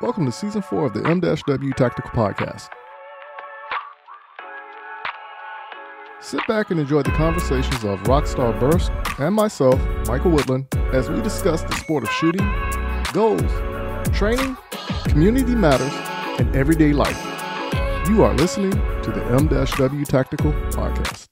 Welcome to season four of the M-W Tactical Podcast. Sit back and enjoy the conversations of Rockstar Burst and myself, Michael Woodland, as we discuss the sport of shooting, goals, training, community matters, and everyday life. You are listening to the M-W Tactical Podcast.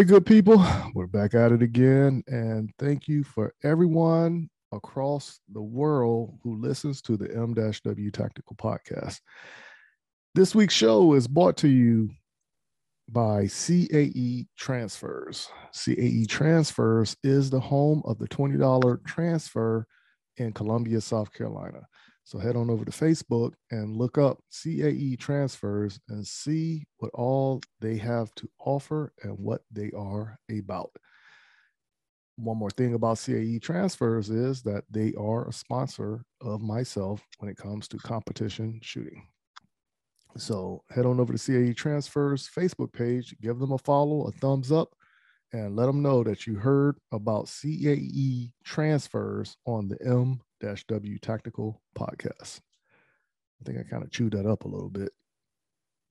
Right, good people. We're back at it again. And thank you for everyone across the world who listens to the M-W Tactical Podcast. This week's show is brought to you by CAE Transfers. CAE Transfers is the home of the $20 transfer in Columbia, South Carolina. So head on over to Facebook and look up CAE transfers and see what all they have to offer and what they are about. One more thing about CAE transfers is that they are a sponsor of myself when it comes to competition shooting. So head on over to CAE transfers Facebook page, give them a follow, a thumbs up, and let them know that you heard about CAE transfers on the M W Tactical Podcast. I think I kind of chewed that up a little bit.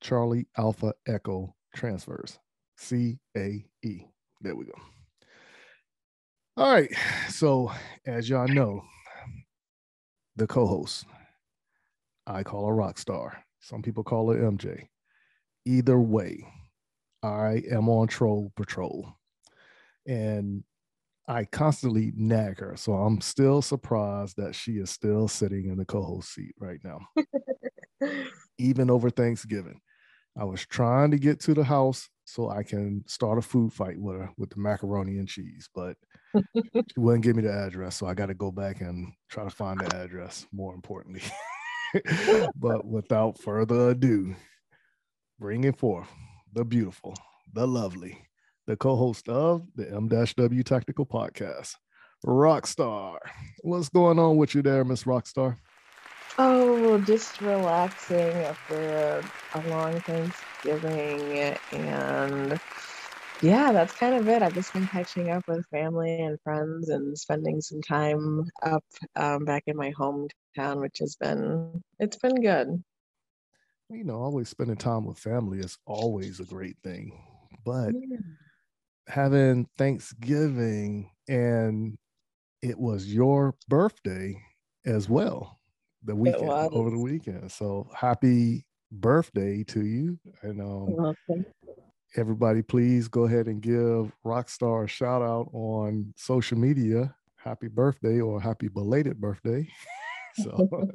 Charlie Alpha Echo Transfers, C A E. There we go. All right. So, as y'all know, the co host, I call her rock star. Some people call her MJ. Either way, I am on Troll Patrol. And I constantly nag her. So I'm still surprised that she is still sitting in the co host seat right now, even over Thanksgiving. I was trying to get to the house so I can start a food fight with her with the macaroni and cheese, but she wouldn't give me the address. So I got to go back and try to find the address, more importantly. but without further ado, bringing forth the beautiful, the lovely, the co-host of the M-W Tactical Podcast, Rockstar. What's going on with you there, Miss Rockstar? Oh, just relaxing after a, a long Thanksgiving and yeah, that's kind of it. I've just been catching up with family and friends and spending some time up um, back in my hometown, which has been it's been good. You know, always spending time with family is always a great thing, but yeah having Thanksgiving and it was your birthday as well the weekend over the weekend. So happy birthday to you. And um, everybody, please go ahead and give Rockstar a shout out on social media. Happy birthday or happy belated birthday. so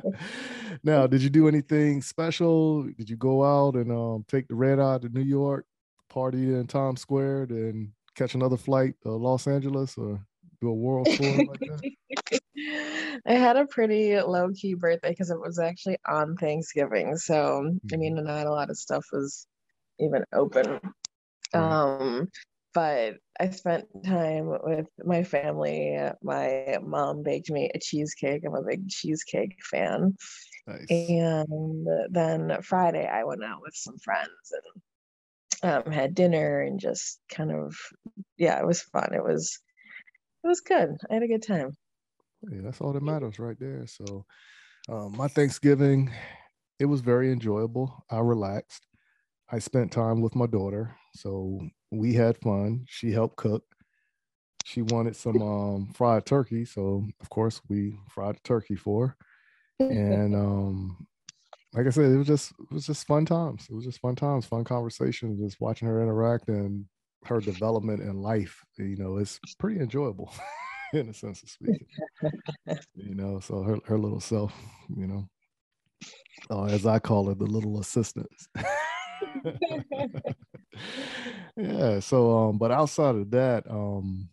now, did you do anything special? Did you go out and um, take the red eye to New York, party in Times Square, and catch another flight to Los Angeles or do a world tour like that? I had a pretty low key birthday because it was actually on Thanksgiving. So, mm-hmm. I mean, not a lot of stuff was even open. Um, but I spent time with my family. My mom baked me a cheesecake. I'm a big cheesecake fan. Nice. And then Friday, I went out with some friends and um, had dinner and just kind of yeah it was fun. It was it was good. I had a good time. Yeah that's all that matters right there. So um, my thanksgiving it was very enjoyable. I relaxed. I spent time with my daughter. So we had fun. She helped cook. She wanted some um, fried turkey. So of course we fried turkey for her. and um, like I said, it was just it was just fun times. It was just fun times, fun conversations, just watching her interact and her development in life. You know, it's pretty enjoyable in a sense of speaking. you know, so her her little self, you know, uh, as I call it, the little assistants. yeah. So, um, but outside of that, um,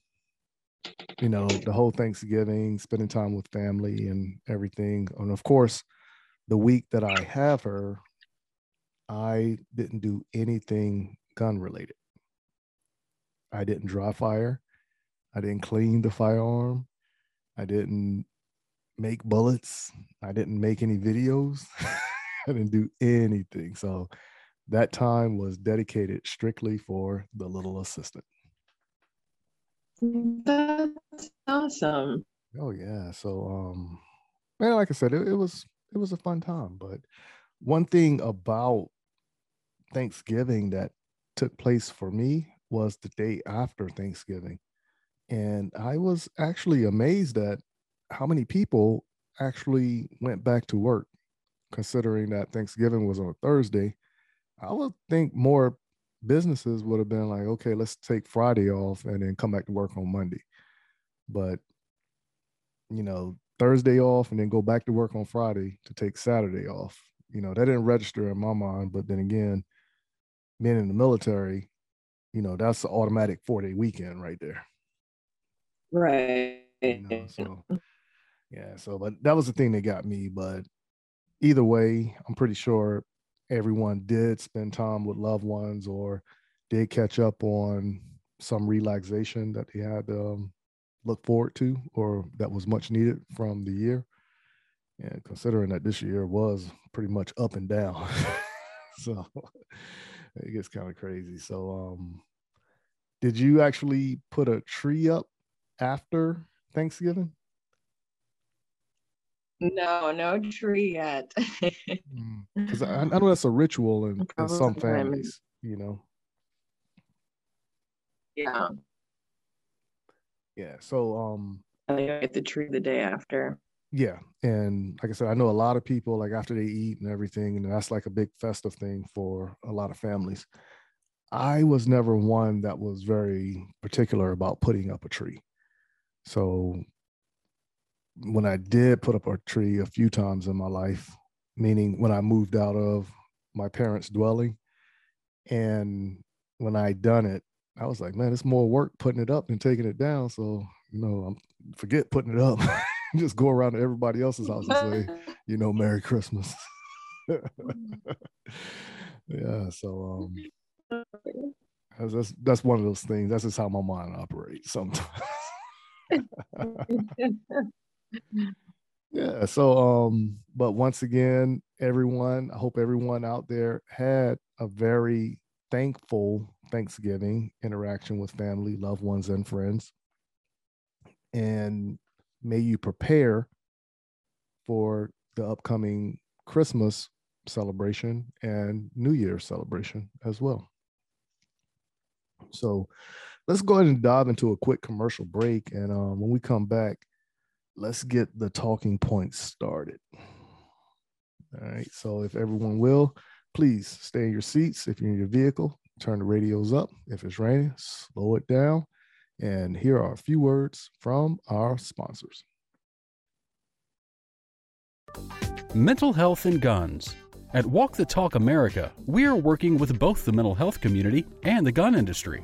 you know, the whole Thanksgiving, spending time with family and everything, and of course the week that I have her, I didn't do anything gun related. I didn't dry fire. I didn't clean the firearm. I didn't make bullets. I didn't make any videos. I didn't do anything. So that time was dedicated strictly for the little assistant. That's awesome. Oh yeah. So um man, like I said, it, it was it was a fun time. But one thing about Thanksgiving that took place for me was the day after Thanksgiving. And I was actually amazed at how many people actually went back to work, considering that Thanksgiving was on a Thursday. I would think more businesses would have been like, okay, let's take Friday off and then come back to work on Monday. But, you know, Thursday off and then go back to work on Friday to take Saturday off. You know, that didn't register in my mind. But then again, being in the military, you know, that's an automatic four day weekend right there. Right. You know, so yeah, so but that was the thing that got me. But either way, I'm pretty sure everyone did spend time with loved ones or did catch up on some relaxation that they had um, look forward to or that was much needed from the year. And considering that this year was pretty much up and down. so it gets kind of crazy. So um did you actually put a tree up after Thanksgiving? No, no tree yet. Because mm, I, I, know that's a ritual in, in some families, you know. Yeah. Yeah. So um I get the tree the day after. Yeah. And like I said, I know a lot of people like after they eat and everything, and that's like a big festive thing for a lot of families. I was never one that was very particular about putting up a tree. So when I did put up a tree a few times in my life, meaning when I moved out of my parents' dwelling, and when I done it, I was like, man, it's more work putting it up than taking it down. So you know, I'm forget putting it up. Just go around to everybody else's house and say, you know, Merry Christmas. yeah. So um, that's that's one of those things. That's just how my mind operates sometimes. yeah so um but once again everyone i hope everyone out there had a very thankful thanksgiving interaction with family loved ones and friends and may you prepare for the upcoming christmas celebration and new year celebration as well so let's go ahead and dive into a quick commercial break and um, when we come back let's get the talking points started. All right. So if everyone will, please stay in your seats. If you're in your vehicle, turn the radios up. If it's raining, slow it down. And here are a few words from our sponsors. Mental health and guns. At Walk the Talk America, we are working with both the mental health community and the gun industry.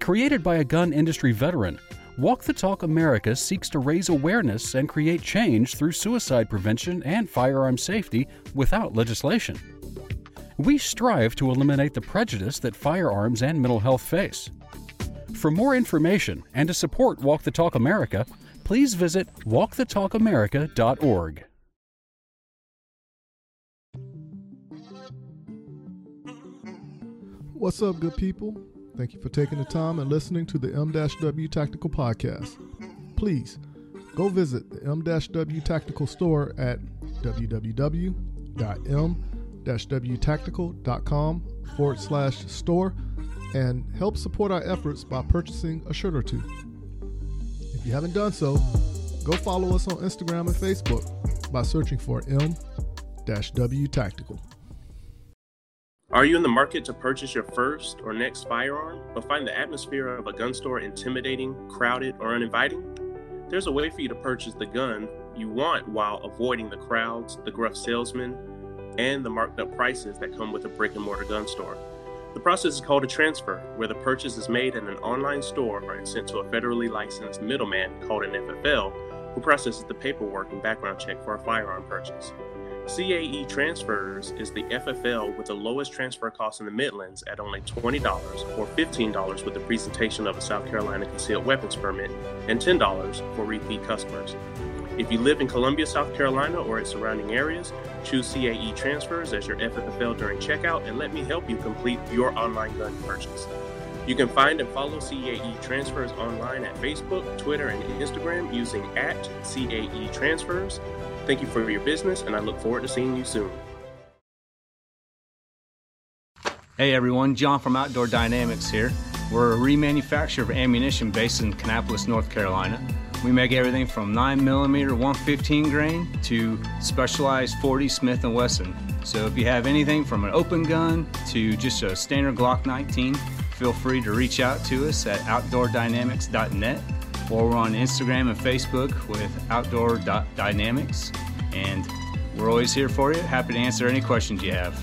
Created by a gun industry veteran, Walk the Talk America seeks to raise awareness and create change through suicide prevention and firearm safety without legislation. We strive to eliminate the prejudice that firearms and mental health face. For more information and to support Walk the Talk America, please visit walkthetalkamerica.org. What's up, good people? Thank you for taking the time and listening to the M-W Tactical Podcast. Please go visit the M-W Tactical store at www.m-wtactical.com forward slash store and help support our efforts by purchasing a shirt or two. If you haven't done so, go follow us on Instagram and Facebook by searching for M-W Tactical. Are you in the market to purchase your first or next firearm, but find the atmosphere of a gun store intimidating, crowded, or uninviting? There's a way for you to purchase the gun you want while avoiding the crowds, the gruff salesmen, and the marked up prices that come with a brick and mortar gun store. The process is called a transfer, where the purchase is made in an online store and sent to a federally licensed middleman called an FFL, who processes the paperwork and background check for a firearm purchase. CAE Transfers is the FFL with the lowest transfer cost in the Midlands at only $20 or $15 with the presentation of a South Carolina concealed weapons permit and $10 for repeat customers. If you live in Columbia, South Carolina or its surrounding areas, choose CAE Transfers as your FFL during checkout and let me help you complete your online gun purchase. You can find and follow CAE Transfers online at Facebook, Twitter, and Instagram using at CAE Transfers. Thank you for your business, and I look forward to seeing you soon. Hey everyone, John from Outdoor Dynamics here. We're a remanufacturer of ammunition based in Kannapolis, North Carolina. We make everything from 9mm 115 grain to specialized 40 Smith & Wesson. So if you have anything from an open gun to just a standard Glock 19, feel free to reach out to us at outdoordynamics.net or we're on Instagram and Facebook with outdoor.dynamics. And we're always here for you. Happy to answer any questions you have.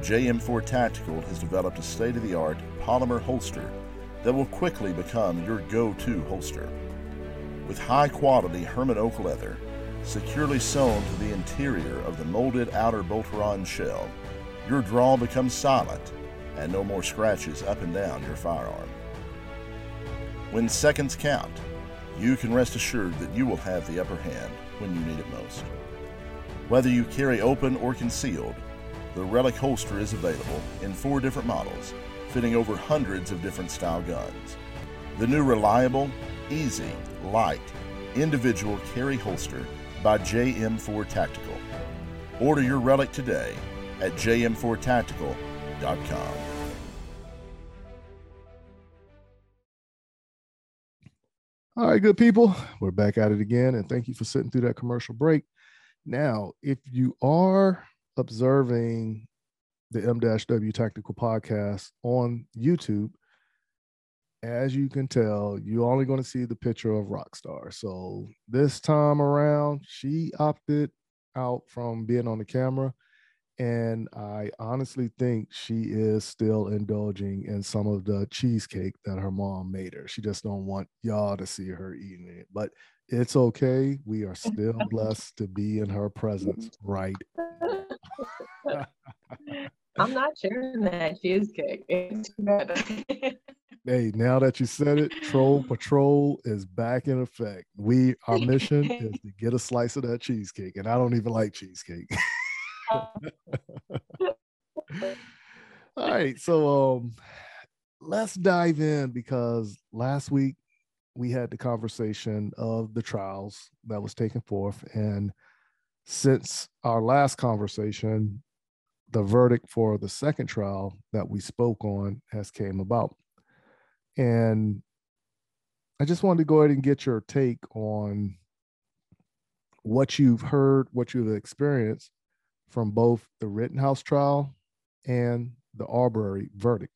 JM4 Tactical has developed a state of the art polymer holster that will quickly become your go to holster. With high quality Hermann oak leather, securely sewn to the interior of the molded outer Boltaron shell, your draw becomes silent and no more scratches up and down your firearm. When seconds count, you can rest assured that you will have the upper hand when you need it most. Whether you carry open or concealed, the Relic holster is available in four different models, fitting over hundreds of different style guns. The new reliable, easy, light, individual carry holster by JM4 Tactical. Order your Relic today at jm4tactical.com. All right, good people. We're back at it again. And thank you for sitting through that commercial break. Now, if you are observing the M-W Tactical Podcast on YouTube, as you can tell, you're only going to see the picture of Rockstar. So this time around, she opted out from being on the camera. And I honestly think she is still indulging in some of the cheesecake that her mom made her. She just don't want y'all to see her eating it. But it's okay. We are still blessed to be in her presence right I'm not sharing that cheesecake. It's hey, now that you said it, Troll Patrol is back in effect. We our mission is to get a slice of that cheesecake, and I don't even like cheesecake. All right, so um, let's dive in because last week we had the conversation of the trials that was taken forth, and since our last conversation, the verdict for the second trial that we spoke on has came about. And I just wanted to go ahead and get your take on what you've heard, what you've experienced from both the Rittenhouse trial and the Arbery verdict.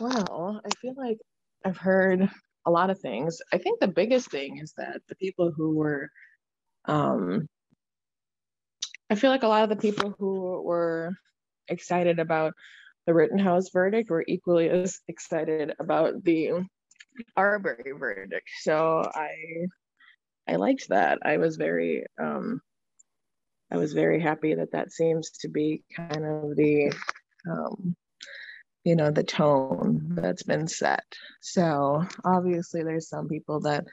Well, I feel like I've heard a lot of things. I think the biggest thing is that the people who were, um, I feel like a lot of the people who were excited about the Rittenhouse verdict were equally as excited about the Arbery verdict. So I, I liked that. I was very, um, I was very happy that that seems to be kind of the um, you know the tone that's been set so obviously there's some people that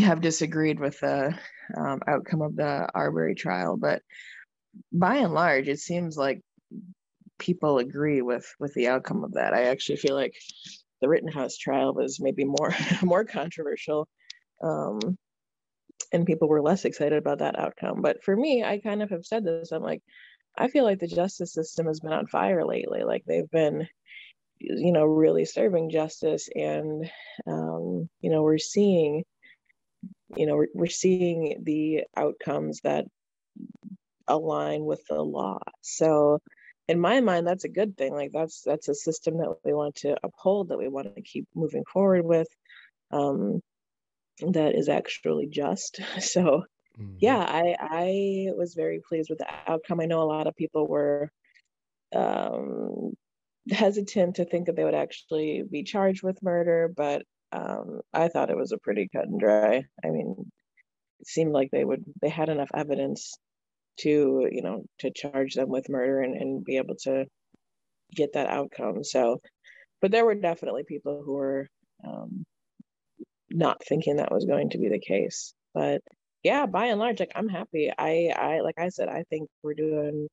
have disagreed with the um, outcome of the arbery trial but by and large it seems like people agree with with the outcome of that i actually feel like the rittenhouse trial was maybe more more controversial um, and people were less excited about that outcome but for me i kind of have said this i'm like I feel like the justice system has been on fire lately. Like they've been, you know, really serving justice, and um, you know, we're seeing, you know, we're, we're seeing the outcomes that align with the law. So, in my mind, that's a good thing. Like that's that's a system that we want to uphold, that we want to keep moving forward with. Um, that is actually just. So Mm-hmm. Yeah, I I was very pleased with the outcome. I know a lot of people were um, hesitant to think that they would actually be charged with murder, but um, I thought it was a pretty cut and dry. I mean, it seemed like they would they had enough evidence to you know to charge them with murder and, and be able to get that outcome. So, but there were definitely people who were um, not thinking that was going to be the case. But yeah, by and large, like I'm happy. I I like I said, I think we're doing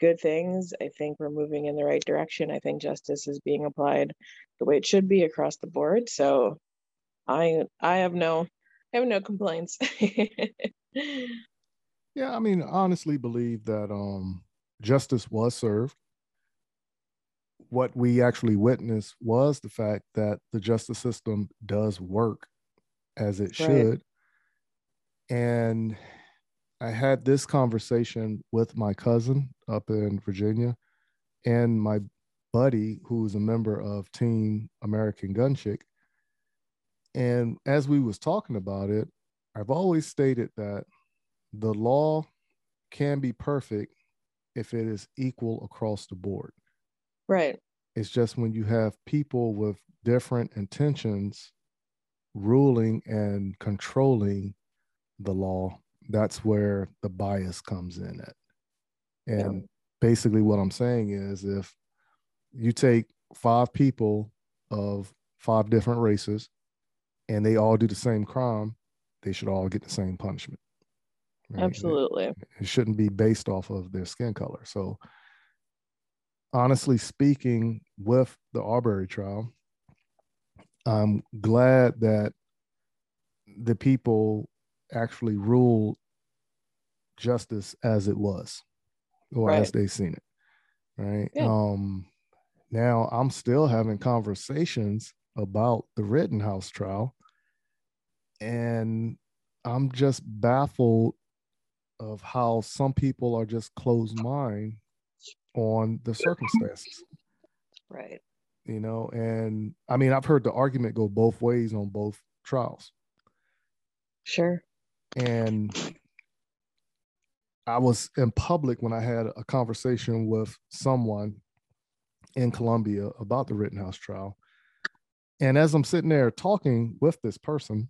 good things. I think we're moving in the right direction. I think justice is being applied the way it should be across the board. So I I have no I have no complaints. yeah, I mean, honestly believe that um justice was served. What we actually witnessed was the fact that the justice system does work as it should. And I had this conversation with my cousin up in Virginia and my buddy who's a member of Team American Gun Chick. And as we was talking about it, I've always stated that the law can be perfect if it is equal across the board. Right. It's just when you have people with different intentions ruling and controlling the law, that's where the bias comes in at. And yeah. basically, what I'm saying is if you take five people of five different races and they all do the same crime, they should all get the same punishment. Right? Absolutely. It, it shouldn't be based off of their skin color. So, honestly speaking, with the Arbery trial, I'm glad that the people actually ruled justice as it was or right. as they seen it. Right. Yeah. Um now I'm still having conversations about the Rittenhouse trial. And I'm just baffled of how some people are just closed mind on the circumstances. Right. You know, and I mean, I've heard the argument go both ways on both trials. Sure. And I was in public when I had a conversation with someone in Columbia about the Rittenhouse trial. And as I'm sitting there talking with this person,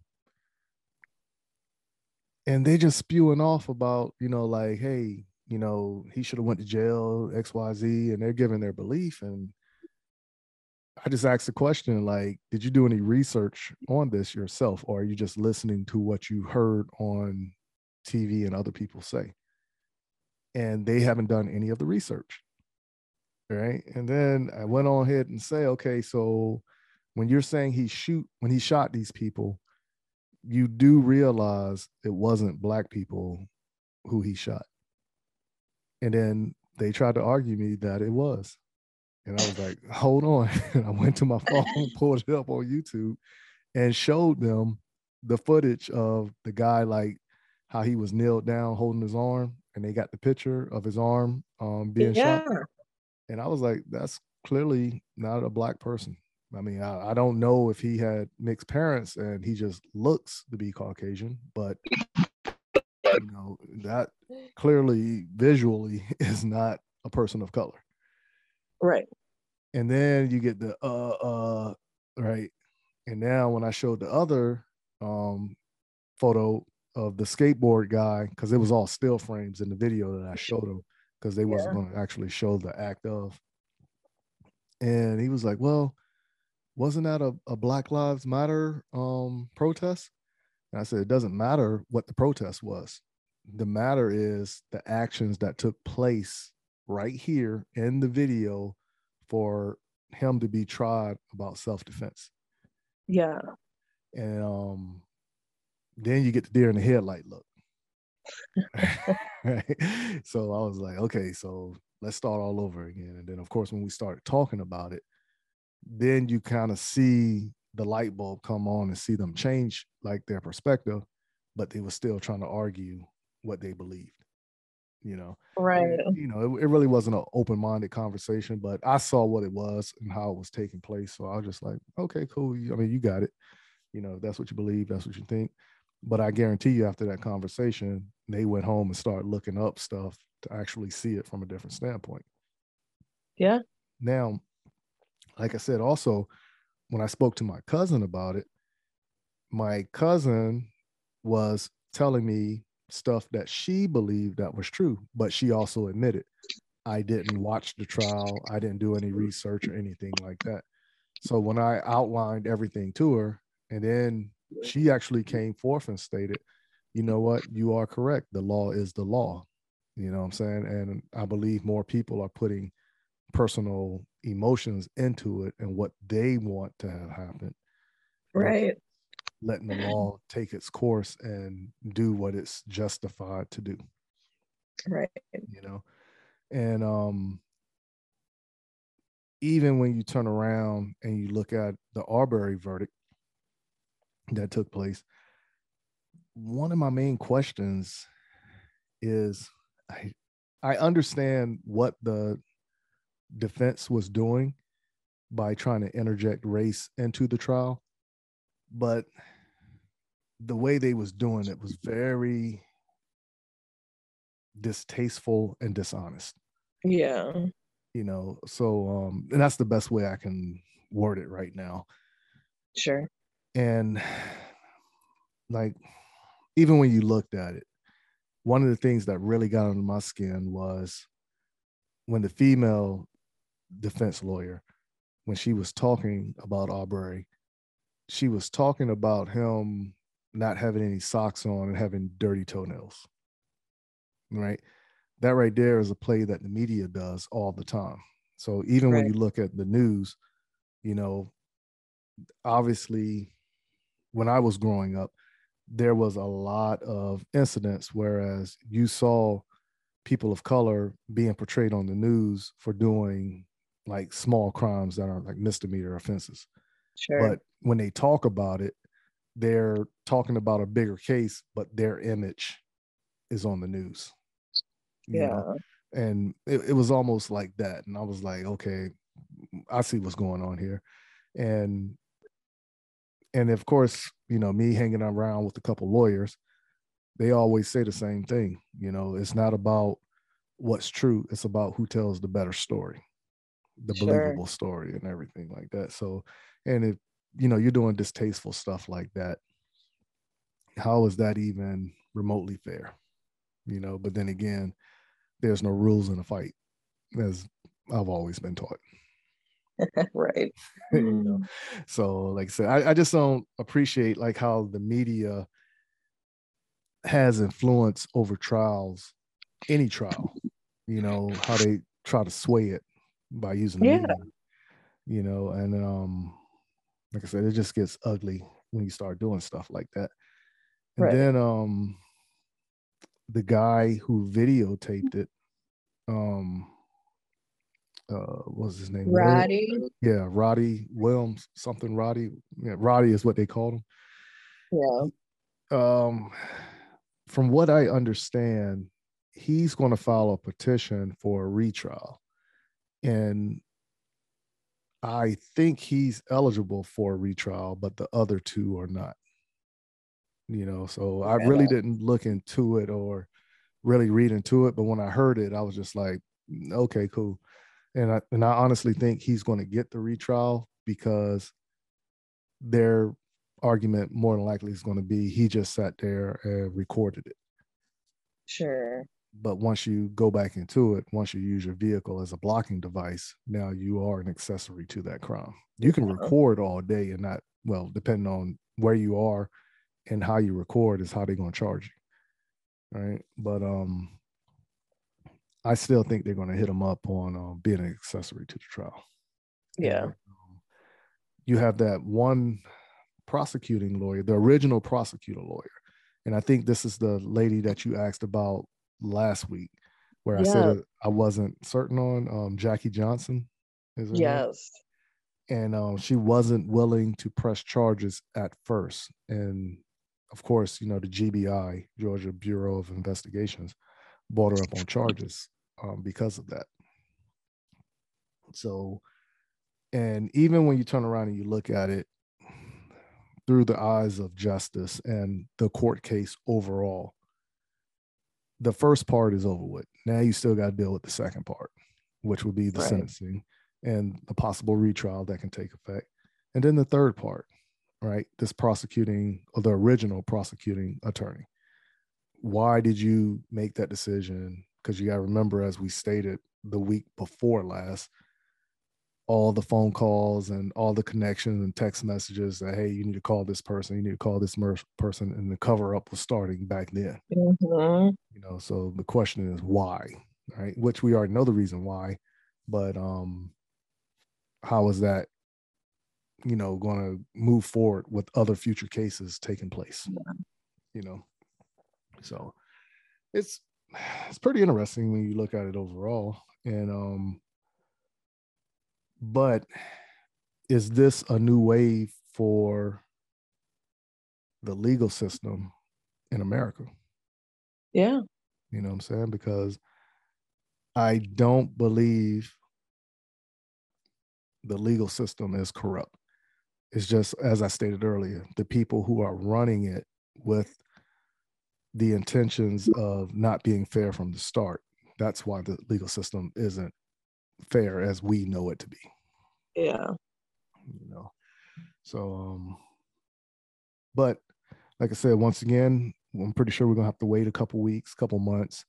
and they just spewing off about, you know, like, hey, you know, he should have went to jail, XYZ, and they're giving their belief. And I just asked the question like, did you do any research on this yourself, or are you just listening to what you heard on TV and other people say? And they haven't done any of the research. Right. And then I went on ahead and say, okay, so when you're saying he shoot when he shot these people, you do realize it wasn't black people who he shot. And then they tried to argue me that it was. And I was like, hold on. And I went to my phone, pulled it up on YouTube, and showed them the footage of the guy, like how he was kneeled down holding his arm, and they got the picture of his arm um, being yeah. shot. And I was like, that's clearly not a black person. I mean, I, I don't know if he had mixed parents and he just looks to be Caucasian, but you know, that clearly visually is not a person of color. Right. And then you get the uh uh right. And now when I showed the other um photo of the skateboard guy, because it was all still frames in the video that I showed him, because they wasn't yeah. going to actually show the act of. And he was like, Well, wasn't that a, a Black Lives Matter um protest? And I said, It doesn't matter what the protest was. The matter is the actions that took place right here in the video for him to be tried about self-defense. Yeah. And um then you get the deer in the headlight look. right? So I was like, okay, so let's start all over again. And then of course when we started talking about it, then you kind of see the light bulb come on and see them change like their perspective, but they were still trying to argue what they believed you know right and, you know it, it, really wasn't an open-minded conversation but i saw what it was and how it was taking place so i was just like okay cool i mean you got it you know that's what you believe that's what you think but i guarantee you after that conversation they went home and started looking up stuff to actually see it from a different standpoint. Yeah. Now like i said also when i spoke to my cousin about it my cousin was telling me stuff that she believed that was true, but she also admitted I didn't watch the trial, I didn't do any research or anything like that. So when I outlined everything to her, and then she actually came forth and stated, you know what? You are correct. The law is the law. You know what I'm saying? And I believe more people are putting personal emotions into it and what they want to have happen. Right. Letting the law take its course and do what it's justified to do. Right. You know, and um, even when you turn around and you look at the Arbery verdict that took place, one of my main questions is I I understand what the defense was doing by trying to interject race into the trial, but the way they was doing it was very distasteful and dishonest. Yeah. You know, so um and that's the best way I can word it right now. Sure. And like even when you looked at it, one of the things that really got under my skin was when the female defense lawyer, when she was talking about Arbery she was talking about him not having any socks on and having dirty toenails. Right. That right there is a play that the media does all the time. So even right. when you look at the news, you know, obviously when I was growing up, there was a lot of incidents, whereas you saw people of color being portrayed on the news for doing like small crimes that are like misdemeanor offenses. Sure. But when they talk about it, they're talking about a bigger case, but their image is on the news. Yeah. Know? And it, it was almost like that. And I was like, okay, I see what's going on here. And and of course, you know, me hanging around with a couple lawyers, they always say the same thing. You know, it's not about what's true, it's about who tells the better story, the sure. believable story, and everything like that. So, and if, you know, you're doing distasteful stuff like that, how is that even remotely fair? You know, but then again, there's no rules in a fight, as I've always been taught. right. you know? So, like I said, I, I just don't appreciate like how the media has influence over trials, any trial. You know how they try to sway it by using yeah. media. You know, and um, like I said, it just gets ugly when you start doing stuff like that. And right. then um, the guy who videotaped it, um, uh what's his name? Roddy. Yeah, Roddy Williams, something Roddy. Yeah, Roddy is what they called him. Yeah. Um from what I understand, he's going to file a petition for a retrial. And I think he's eligible for a retrial, but the other two are not. You know, so I really didn't look into it or really read into it. But when I heard it, I was just like, mm, okay, cool and I and I honestly think he's going to get the retrial because their argument more than likely is going to be he just sat there and recorded it. Sure. But once you go back into it, once you use your vehicle as a blocking device, now you are an accessory to that crime. You can record all day and not well, depending on where you are and how you record is how they're going to charge you. Right. But um I still think they're going to hit him up on uh, being an accessory to the trial. Yeah. Um, you have that one prosecuting lawyer, the original prosecutor lawyer. And I think this is the lady that you asked about last week, where I said I wasn't certain on um, Jackie Johnson. yes. Name? And um, she wasn't willing to press charges at first. And of course, you know, the GBI, Georgia Bureau of Investigations, brought her up on charges um, because of that. So, and even when you turn around and you look at it through the eyes of justice and the court case overall, the first part is over with. Now you still got to deal with the second part, which would be the right. sentencing and the possible retrial that can take effect. And then the third part, right? This prosecuting or the original prosecuting attorney why did you make that decision? Because you got to remember, as we stated the week before last, all the phone calls and all the connections and text messages that hey you need to call this person you need to call this mer- person and the cover up was starting back then. Mm-hmm. you know so the question is why right? Which we already know the reason why but um how is that you know going to move forward with other future cases taking place? You know so it's it's pretty interesting when you look at it overall and um but is this a new wave for the legal system in America? Yeah. You know what I'm saying? Because I don't believe the legal system is corrupt. It's just, as I stated earlier, the people who are running it with the intentions of not being fair from the start. That's why the legal system isn't fair as we know it to be. Yeah. You know, so um, but like I said, once again, I'm pretty sure we're gonna have to wait a couple weeks, couple months,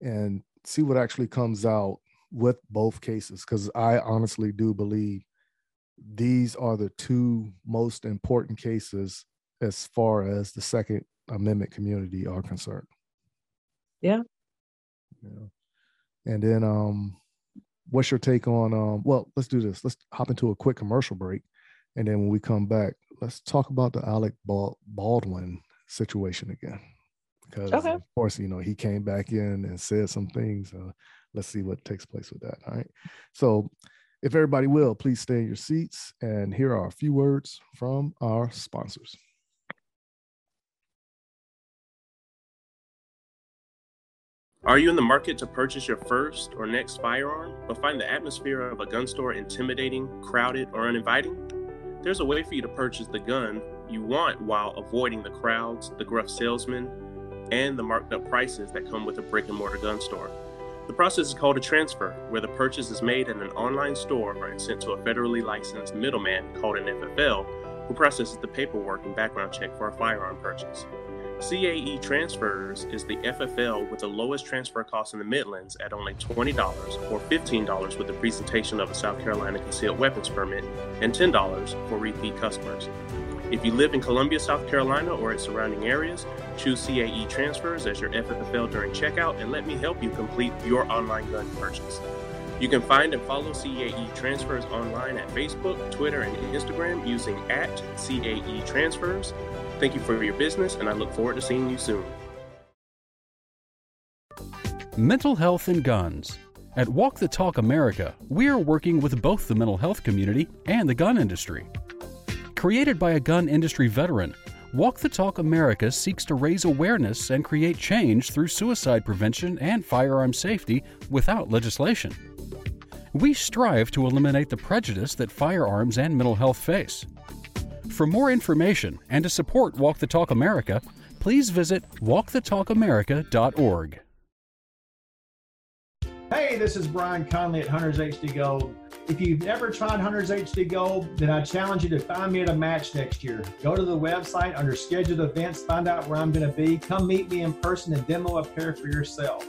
and see what actually comes out with both cases. Because I honestly do believe these are the two most important cases as far as the Second Amendment community are concerned. Yeah. Yeah. And then um what's your take on um well let's do this let's hop into a quick commercial break and then when we come back let's talk about the alec baldwin situation again because Okay. of course you know he came back in and said some things uh, let's see what takes place with that all right so if everybody will please stay in your seats and here are a few words from our sponsors Are you in the market to purchase your first or next firearm, but find the atmosphere of a gun store intimidating, crowded, or uninviting? There's a way for you to purchase the gun you want while avoiding the crowds, the gruff salesmen, and the marked up prices that come with a brick and mortar gun store. The process is called a transfer, where the purchase is made at an online store and sent to a federally licensed middleman called an FFL, who processes the paperwork and background check for a firearm purchase. CAE Transfers is the FFL with the lowest transfer cost in the Midlands at only $20 or $15 with the presentation of a South Carolina concealed weapons permit and $10 for repeat customers. If you live in Columbia, South Carolina or its surrounding areas, choose CAE Transfers as your FFL during checkout and let me help you complete your online gun purchase. You can find and follow CAE Transfers online at Facebook, Twitter, and Instagram using at CAE Transfers. Thank you for your business, and I look forward to seeing you soon. Mental health and guns. At Walk the Talk America, we are working with both the mental health community and the gun industry. Created by a gun industry veteran, Walk the Talk America seeks to raise awareness and create change through suicide prevention and firearm safety without legislation. We strive to eliminate the prejudice that firearms and mental health face. For more information and to support Walk the Talk America, please visit walkthetalkamerica.org. Hey, this is Brian Conley at Hunters HD Gold. If you've never tried Hunters HD Gold, then I challenge you to find me at a match next year. Go to the website under scheduled events, find out where I'm going to be. Come meet me in person and demo a pair for yourself.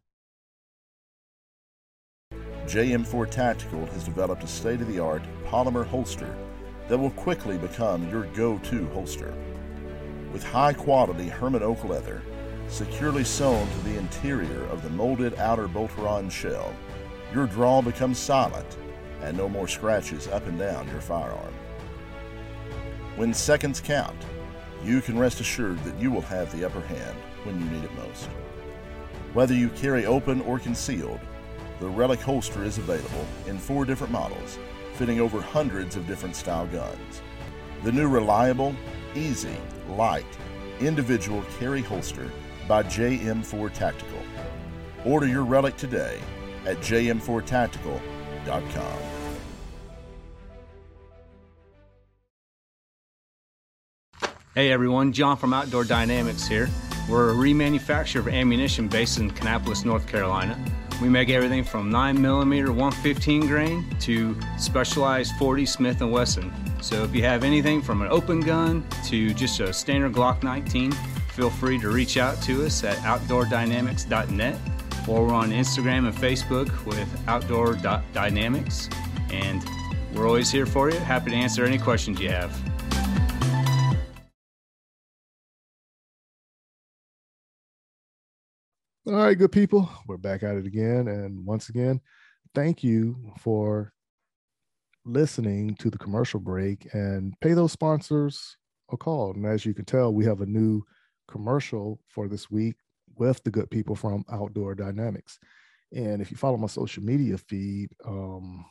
JM4 Tactical has developed a state of the art polymer holster that will quickly become your go to holster. With high quality Hermann oak leather, securely sewn to the interior of the molded outer Boltaron shell, your draw becomes silent and no more scratches up and down your firearm. When seconds count, you can rest assured that you will have the upper hand when you need it most. Whether you carry open or concealed, the Relic holster is available in four different models, fitting over hundreds of different style guns. The new reliable, easy, light, individual carry holster by JM4 Tactical. Order your Relic today at jm4tactical.com. Hey everyone, John from Outdoor Dynamics here. We're a remanufacturer of ammunition based in Kannapolis, North Carolina. We make everything from 9mm 115 grain to specialized 40 Smith & Wesson. So if you have anything from an open gun to just a standard Glock 19, feel free to reach out to us at outdoordynamics.net or we're on Instagram and Facebook with outdoor.dynamics. And we're always here for you. Happy to answer any questions you have. All right, good people. We're back at it again. And once again, thank you for listening to the commercial break and pay those sponsors a call. And as you can tell, we have a new commercial for this week with the good people from Outdoor Dynamics. And if you follow my social media feed, um,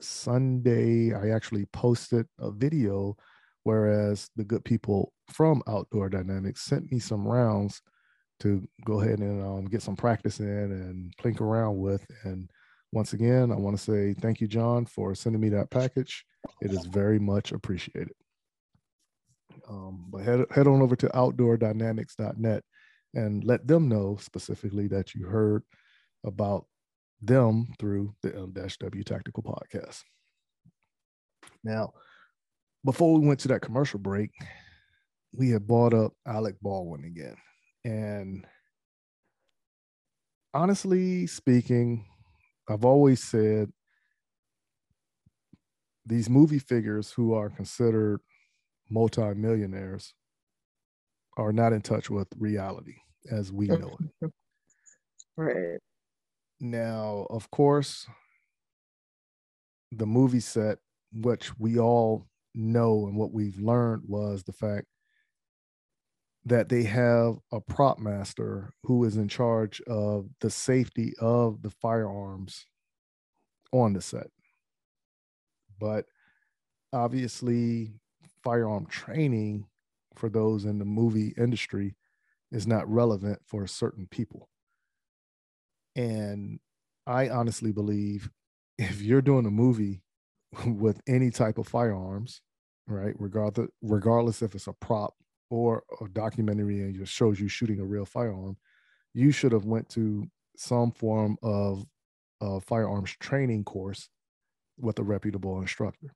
Sunday I actually posted a video, whereas the good people from Outdoor Dynamics sent me some rounds to go ahead and um, get some practice in and plink around with. And once again, I want to say thank you, John, for sending me that package. It is very much appreciated. Um, but head, head on over to outdoordynamics.net and let them know specifically that you heard about them through the M-W Tactical Podcast. Now, before we went to that commercial break, we had brought up Alec Baldwin again. And honestly speaking, I've always said these movie figures who are considered multimillionaires are not in touch with reality as we know it. Right. Now, of course, the movie set, which we all know and what we've learned was the fact that they have a prop master who is in charge of the safety of the firearms on the set. But obviously, firearm training for those in the movie industry is not relevant for certain people. And I honestly believe if you're doing a movie with any type of firearms, right, regardless regardless if it's a prop or a documentary and just shows you shooting a real firearm, you should have went to some form of firearms training course with a reputable instructor.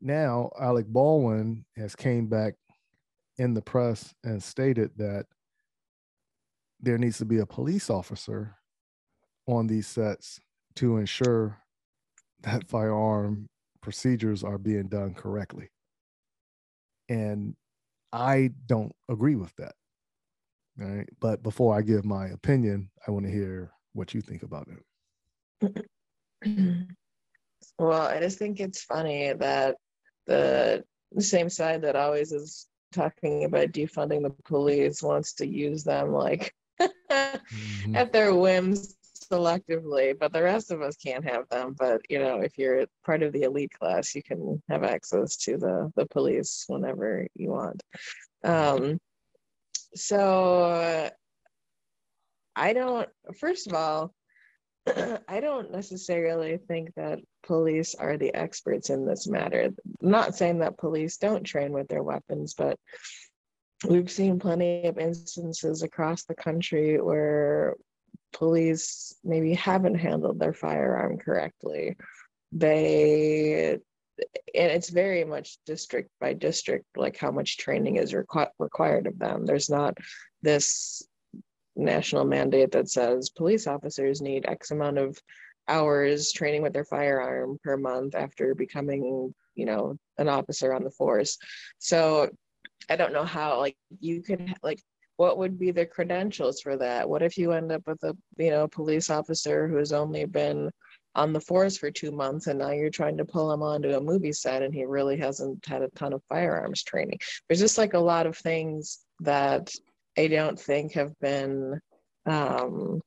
Now, Alec Baldwin has came back in the press and stated that there needs to be a police officer on these sets to ensure that firearm procedures are being done correctly. And I don't agree with that. All right. But before I give my opinion, I want to hear what you think about it. well, I just think it's funny that the same side that always is talking about defunding the police wants to use them like mm-hmm. at their whims selectively, but the rest of us can't have them. But you know, if you're part of the elite class, you can have access to the the police whenever you want. Um, so I don't. First of all, I don't necessarily think that police are the experts in this matter. I'm not saying that police don't train with their weapons, but we've seen plenty of instances across the country where police maybe haven't handled their firearm correctly. They and it's very much district by district, like how much training is requ- required of them. There's not this national mandate that says police officers need X amount of hours training with their firearm per month after becoming, you know, an officer on the force. So I don't know how like you could like what would be the credentials for that? What if you end up with a you know police officer who's only been on the force for two months and now you're trying to pull him onto a movie set and he really hasn't had a ton of firearms training. There's just like a lot of things that I don't think have been um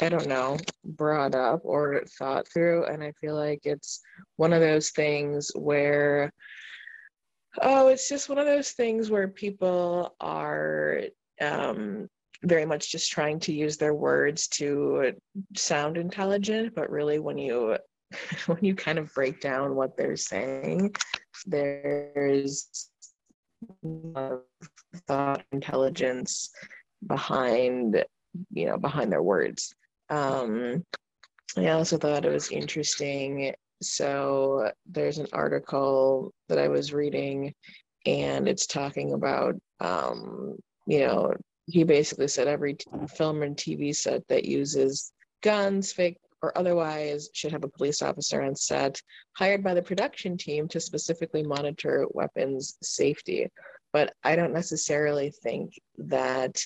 I don't know, brought up or thought through. And I feel like it's one of those things where Oh, it's just one of those things where people are um, very much just trying to use their words to sound intelligent, but really when you when you kind of break down what they're saying, there's thought intelligence behind you know behind their words. Um i also thought it was interesting so there's an article that i was reading and it's talking about um you know he basically said every t- film and tv set that uses guns fake or otherwise should have a police officer on set hired by the production team to specifically monitor weapons safety. But I don't necessarily think that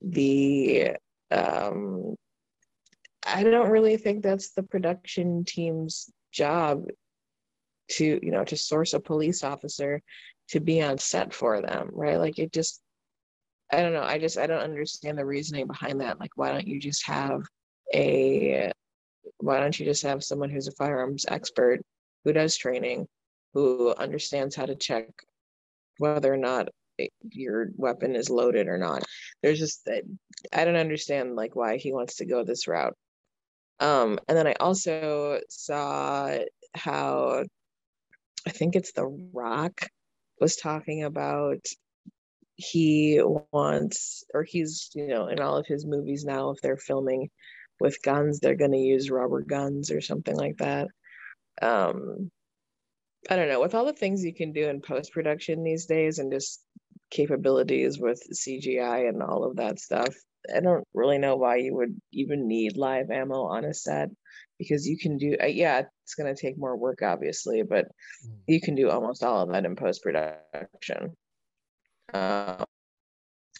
the um, I don't really think that's the production team's job to you know to source a police officer to be on set for them right? Like it just i don't know. I just i don't understand the reasoning behind that. Like why don't you just have a why don't you just have someone who's a firearms expert who does training who understands how to check whether or not your weapon is loaded or not? There's just i don't understand like why he wants to go this route um and then i also saw how i think it's the rock was talking about he wants or he's you know in all of his movies now if they're filming with guns they're going to use rubber guns or something like that. Um i don't know with all the things you can do in post production these days and just capabilities with cgi and all of that stuff i don't really know why you would even need live ammo on a set because you can do uh, yeah it's going to take more work obviously but mm. you can do almost all of that in post production uh,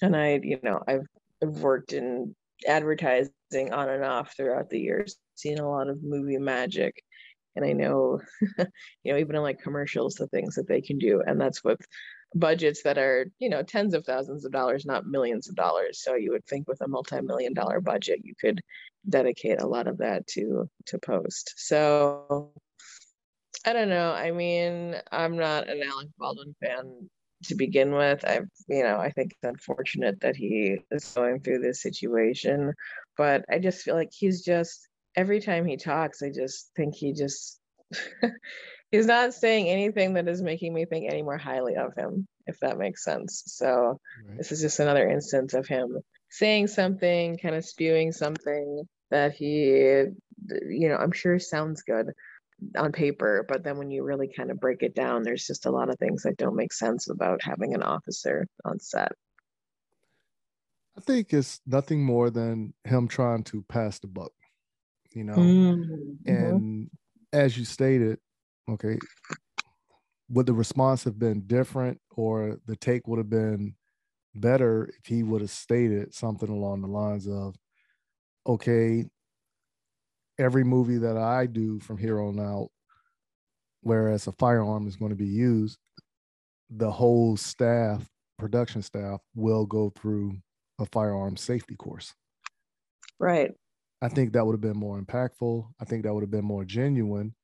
and i you know i've I've worked in advertising on and off throughout the years, seen a lot of movie magic. And I know, you know, even in like commercials, the things that they can do. And that's with budgets that are, you know, tens of thousands of dollars, not millions of dollars. So you would think with a multi-million dollar budget, you could dedicate a lot of that to to post. So I don't know. I mean, I'm not an Alec Baldwin fan to begin with. I've, you know, I think it's unfortunate that he is going through this situation, but I just feel like he's just every time he talks, I just think he just he's not saying anything that is making me think any more highly of him, if that makes sense. So right. this is just another instance of him saying something, kind of spewing something that he, you know, I'm sure sounds good, on paper, but then when you really kind of break it down, there's just a lot of things that don't make sense about having an officer on set. I think it's nothing more than him trying to pass the buck, you know. Mm-hmm. And as you stated, okay, would the response have been different or the take would have been better if he would have stated something along the lines of, okay, every movie that I do from here on out, whereas a firearm is going to be used, the whole staff, production staff, will go through a firearm safety course. Right. I think that would have been more impactful. I think that would have been more genuine.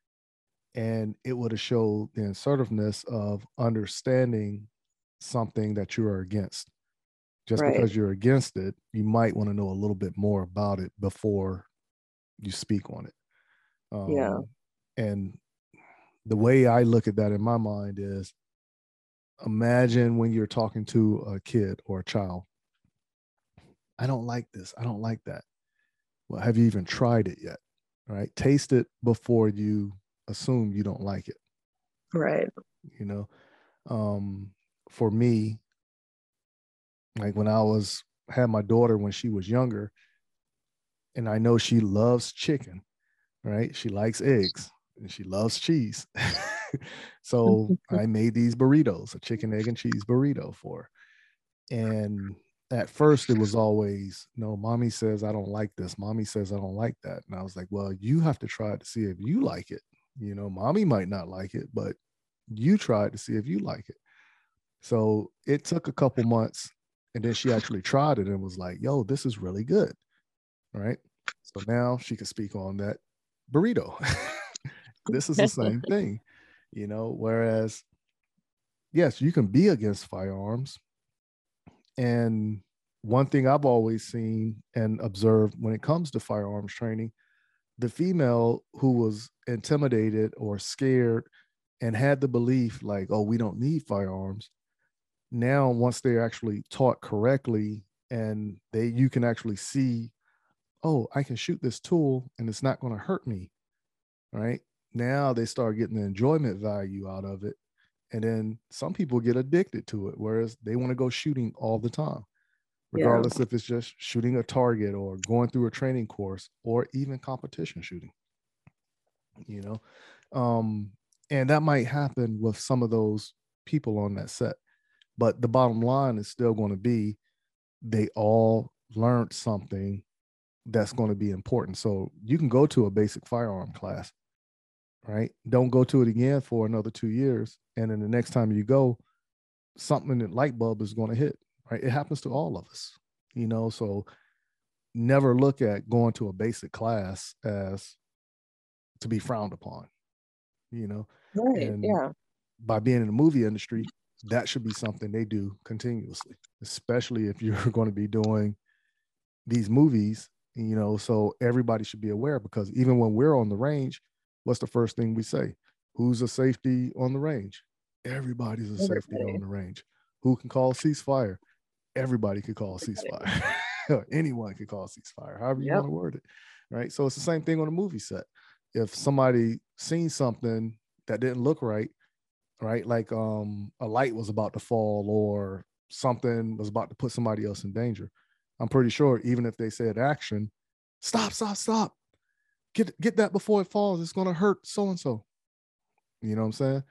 And it would have showed the assertiveness of understanding something that you are against. Just right. because you're against it, you might want to know a little bit more about it before you speak on it. Um, yeah. And the way I look at that in my mind is imagine when you're talking to a kid or a child. I don't like this. I don't like that. Well, have you even tried it yet? Right? Taste it before you assume you don't like it. Right. You know, um, for me, like when I was had my daughter when she was younger, and I know she loves chicken, right? She likes eggs and she loves cheese. so I made these burritos, a chicken, egg, and cheese burrito for her. And at first it was always, no, mommy says I don't like this. Mommy says I don't like that. And I was like, well, you have to try it to see if you like it. You know, mommy might not like it, but you tried to see if you like it. So it took a couple months and then she actually tried it and was like, yo, this is really good right? So now she can speak on that burrito. this is the same thing, you know. Whereas, yes, you can be against firearms. And one thing I've always seen and observed when it comes to firearms training, the female who was intimidated or scared and had the belief like, oh, we don't need firearms. Now, once they're actually taught correctly and they you can actually see, oh, I can shoot this tool and it's not going to hurt me. Right. Now they start getting the enjoyment value out of it. And then some people get addicted to it, whereas they want to go shooting all the time, regardless yeah. if it's just shooting a target or going through a training course or even competition shooting. You know, um, and that might happen with some of those people on that set. But the bottom line is still going to be they all learned something that's going to be important. So you can go to a basic firearm class, right? Don't go to it again for another two years. And then the next time you go, something that light bulb is going to hit, right? It happens to all of us, you know. So never look at going to a basic class as to be frowned upon, you know. Right. And yeah. By being in the movie industry, that should be something they do continuously, especially if you're going to be doing these movies, you know. So everybody should be aware because even when we're on the range, what's the first thing we say? Who's a safety on the range? Everybody's a Everybody. safety on the range. Who can call ceasefire? Everybody could call a ceasefire. Anyone could call a ceasefire, however you yep. want to word it. Right. So it's the same thing on a movie set. If somebody seen something that didn't look right, right? Like um a light was about to fall or something was about to put somebody else in danger. I'm pretty sure even if they said action, stop, stop, stop. Get get that before it falls. It's gonna hurt so and so. You know what I'm saying?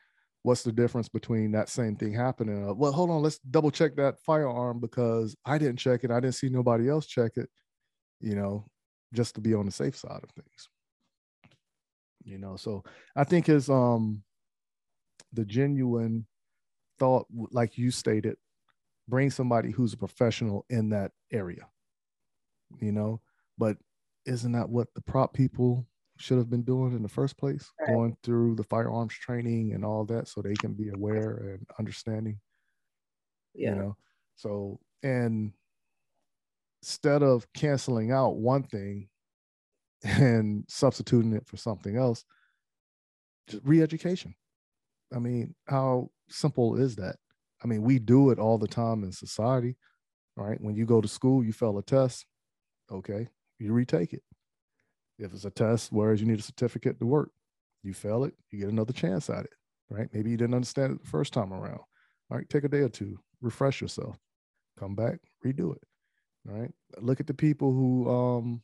What's the difference between that same thing happening? Uh, well, hold on, let's double check that firearm because I didn't check it. I didn't see nobody else check it, you know, just to be on the safe side of things you know so i think is um the genuine thought like you stated bring somebody who's a professional in that area you know but isn't that what the prop people should have been doing in the first place right. going through the firearms training and all that so they can be aware and understanding yeah. you know? So and instead of canceling out one thing and substituting it for something else just re-education. I mean how simple is that? I mean we do it all the time in society right? When you go to school you fail a test okay you retake it if it's a test whereas you need a certificate to work you fail it you get another chance at it right maybe you didn't understand it the first time around all right take a day or two refresh yourself come back redo it all right look at the people who um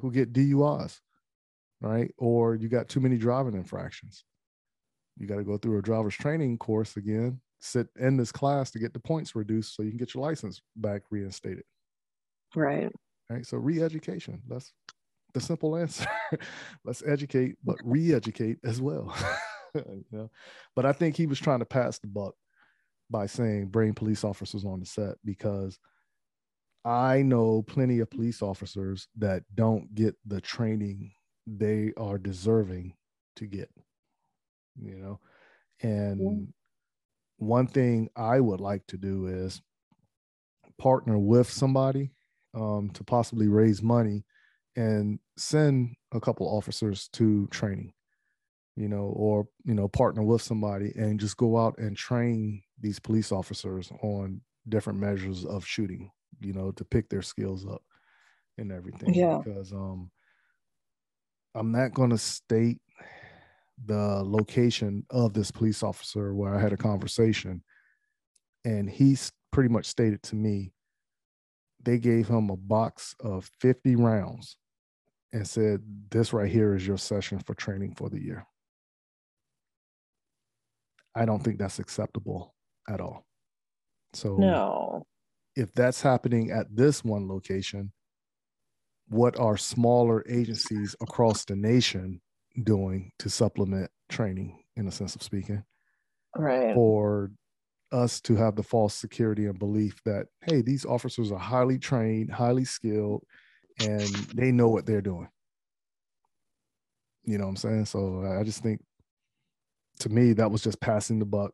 who get DUIs, right? Or you got too many driving infractions. You got to go through a driver's training course again, sit in this class to get the points reduced so you can get your license back reinstated. Right. Right. So re-education. That's the simple answer. Let's educate, but re-educate as well. you know? But I think he was trying to pass the buck by saying bring police officers on the set because – I know plenty of police officers that don't get the training they are deserving to get, you know. And yeah. one thing I would like to do is partner with somebody um, to possibly raise money and send a couple officers to training, you know, or, you know, partner with somebody and just go out and train these police officers on different measures of shooting you know, to pick their skills up and everything. Yeah. Because um I'm not gonna state the location of this police officer where I had a conversation. And he's pretty much stated to me they gave him a box of 50 rounds and said, This right here is your session for training for the year. I don't think that's acceptable at all. So, no if that's happening at this one location, what are smaller agencies across the nation doing to supplement training, in a sense of speaking? Right. For us to have the false security and belief that, hey, these officers are highly trained, highly skilled, and they know what they're doing. You know what I'm saying? So I just think to me, that was just passing the buck,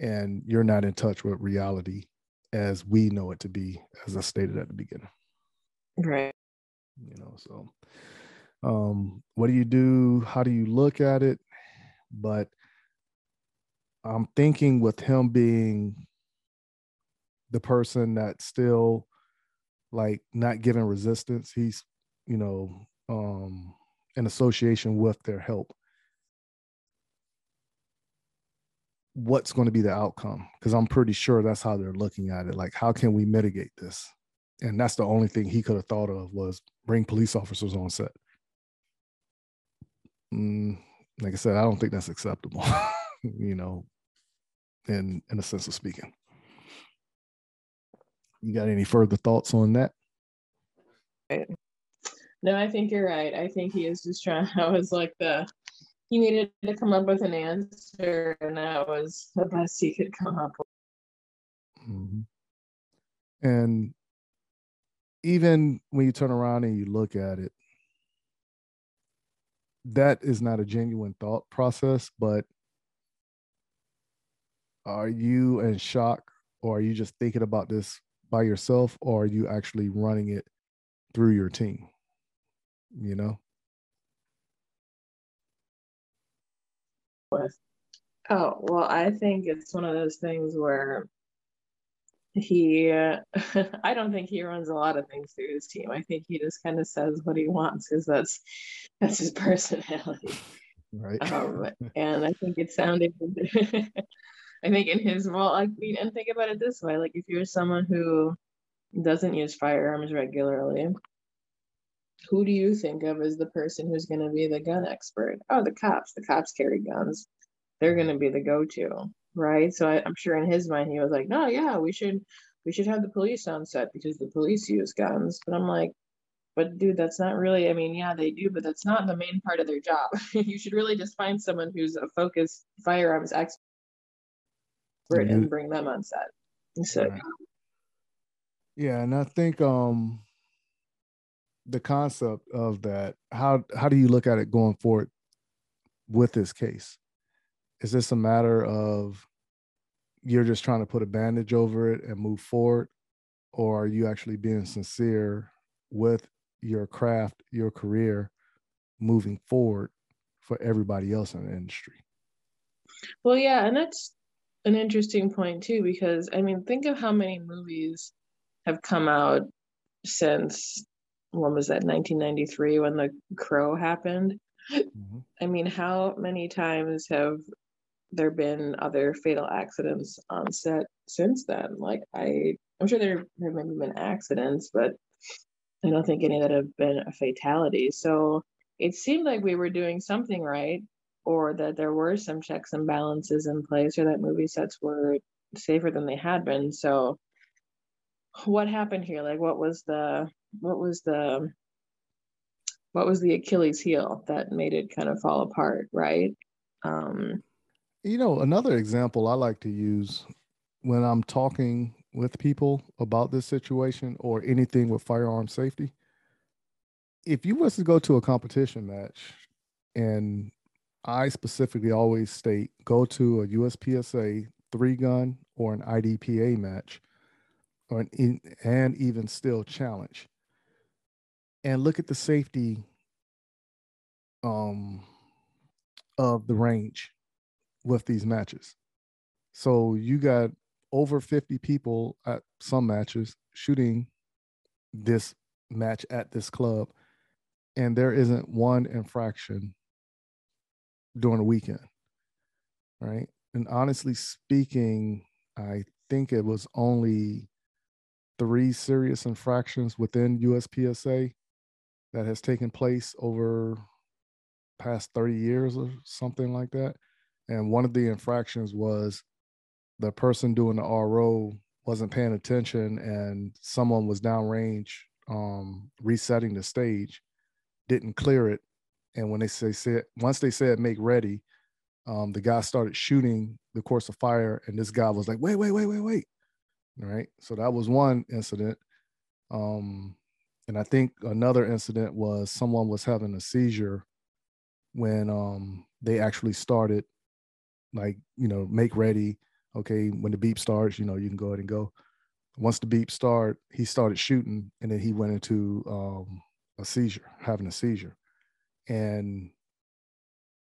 and you're not in touch with reality as we know it to be, as I stated at the beginning. Right. You know, so um, what do you do? How do you look at it? But I'm thinking with him being the person that still like not giving resistance, he's, you know, um, in association with their help. What's going to be the outcome? Because I'm pretty sure that's how they're looking at it. Like, how can we mitigate this? And that's the only thing he could have thought of was bring police officers on set. Mm, like I said, I don't think that's acceptable. you know, in in a sense of speaking. You got any further thoughts on that? No, I think you're right. I think he is just trying. I was like the he needed to come up with an answer, and that was the best he could come up with. Mm-hmm. And even when you turn around and you look at it, that is not a genuine thought process, but are you in shock or are you just thinking about this by yourself or are you actually running it through your team? You know? Oh, well, I think it's one of those things where he i don't think he runs a lot of things through his team i think he just kind of says what he wants because that's that's his personality right um, and i think it sounded i think in his well i mean and think about it this way like if you're someone who doesn't use firearms regularly who do you think of as the person who's going to be the gun expert oh the cops the cops carry guns they're going to be the go-to right? So I, am sure in his mind he was like, no, yeah, we should we should have the police on set because the police use guns. But I'm like, but dude, that's not really. I mean, yeah, they do, but that's not the main part of their job. you should really just find someone who's a focused firearms expert mm-hmm. and bring them on set. So. Right. Yeah, and I think um the concept of that how how do you look at it going forward with this case is this a matter of you're just trying to put a bandage over it and move forward or are you actually being sincere with your craft your career moving forward for everybody else in the industry well yeah and that's an interesting point too because i mean think of how many movies have come out since when was that 1993 when the crow happened mm-hmm. i mean how many times have there been other fatal accidents on set since then. Like I, I'm sure there have maybe been accidents, but I don't think any that have been a fatality. So it seemed like we were doing something right, or that there were some checks and balances in place, or that movie sets were safer than they had been. So what happened here? Like what was the what was the what was the Achilles heel that made it kind of fall apart, right? Um, you know, another example I like to use when I'm talking with people about this situation or anything with firearm safety. If you was to go to a competition match, and I specifically always state go to a USPSA three gun or an IDPA match, or an and even Steel Challenge, and look at the safety um, of the range with these matches. So you got over 50 people at some matches shooting this match at this club, and there isn't one infraction during the weekend. Right. And honestly speaking, I think it was only three serious infractions within USPSA that has taken place over past 30 years or something like that. And one of the infractions was the person doing the RO wasn't paying attention and someone was downrange um, resetting the stage, didn't clear it. And when they say said once they said make ready, um, the guy started shooting the course of fire, and this guy was like, wait, wait, wait, wait, wait. All right. So that was one incident. Um, and I think another incident was someone was having a seizure when um, they actually started like you know make ready okay when the beep starts you know you can go ahead and go once the beep start he started shooting and then he went into um, a seizure having a seizure and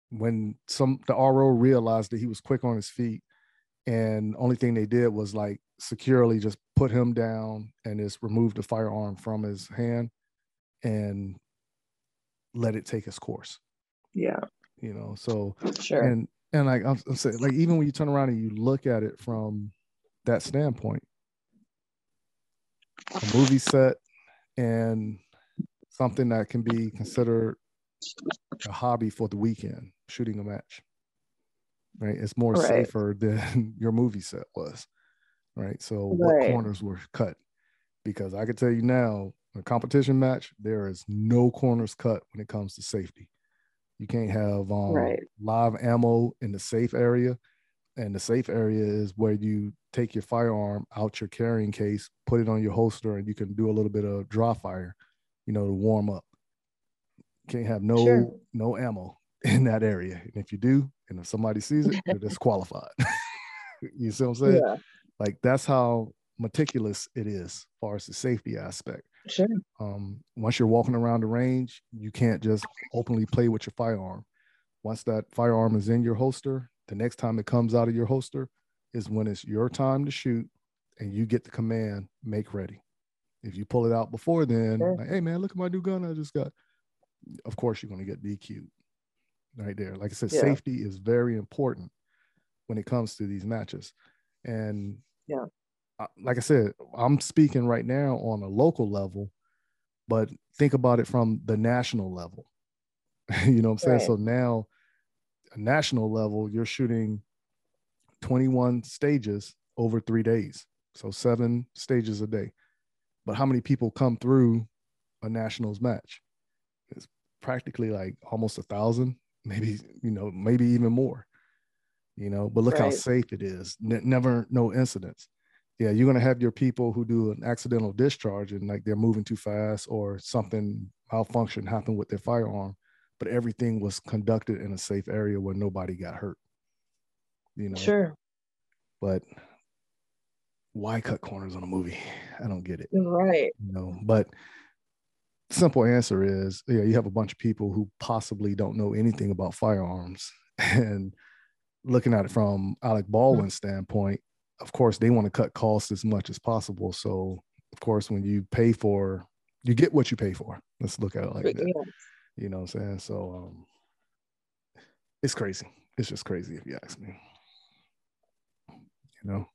when some the RO realized that he was quick on his feet, and only thing they did was like securely just put him down and just remove the firearm from his hand and let it take its course. Yeah. You know, so Sure. and and like I'm, I'm saying, like even when you turn around and you look at it from that standpoint, a movie set and something that can be considered a hobby for the weekend, shooting a match. Right, it's more Right. safer than your movie set was. Right, so what corners were cut? Because I can tell you now, a competition match, there is no corners cut when it comes to safety. You can't have um, Right. live ammo in the safe area. And the safe area is where you take your firearm out your carrying case, put it on your holster, and you can do a little bit of dry fire, you know, to warm up. Can't have no Sure. no ammo in that area. And if you do, and if somebody sees it, you're disqualified. you see what I'm saying? Yeah. Like that's how meticulous it is as far as the safety aspect Sure. um, once you're walking around the range, you can't just openly play with your firearm. Once that firearm is in your holster, the next time it comes out of your holster is when it's your time to shoot and you get the command, make ready. If you pull it out before then, Sure. like, hey man, look at my new gun I just got. Of course, you're going to get DQ'd right there. Like I said, Yeah. safety is very important when it comes to these matches. And Yeah. like I said, I'm speaking right now on a local level, but think about it from the national level. you know what I'm saying? Right. So now, a national level, you're shooting 21 stages over three days. So seven stages a day. But how many people come through a nationals match? It's practically like almost a thousand, maybe, you know, maybe even more. You know, but look how safe it is. Ne- never no incidents yeah, you're gonna have your people who do an accidental discharge and like they're moving too fast or something malfunction happened with their firearm, but everything was conducted in a safe area where nobody got hurt. You know, Sure. but why cut corners on a movie? I don't get it. Right. You know, but simple answer is yeah, you have a bunch of people who possibly don't know anything about firearms and looking at it from Alec Baldwin's standpoint, of course, they want to cut costs as much as possible. So, of course, when you pay for, you get what you pay for. Let's look at it like that. yeah. You know what I'm saying? So, um, it's crazy. It's just crazy if you ask me. You know?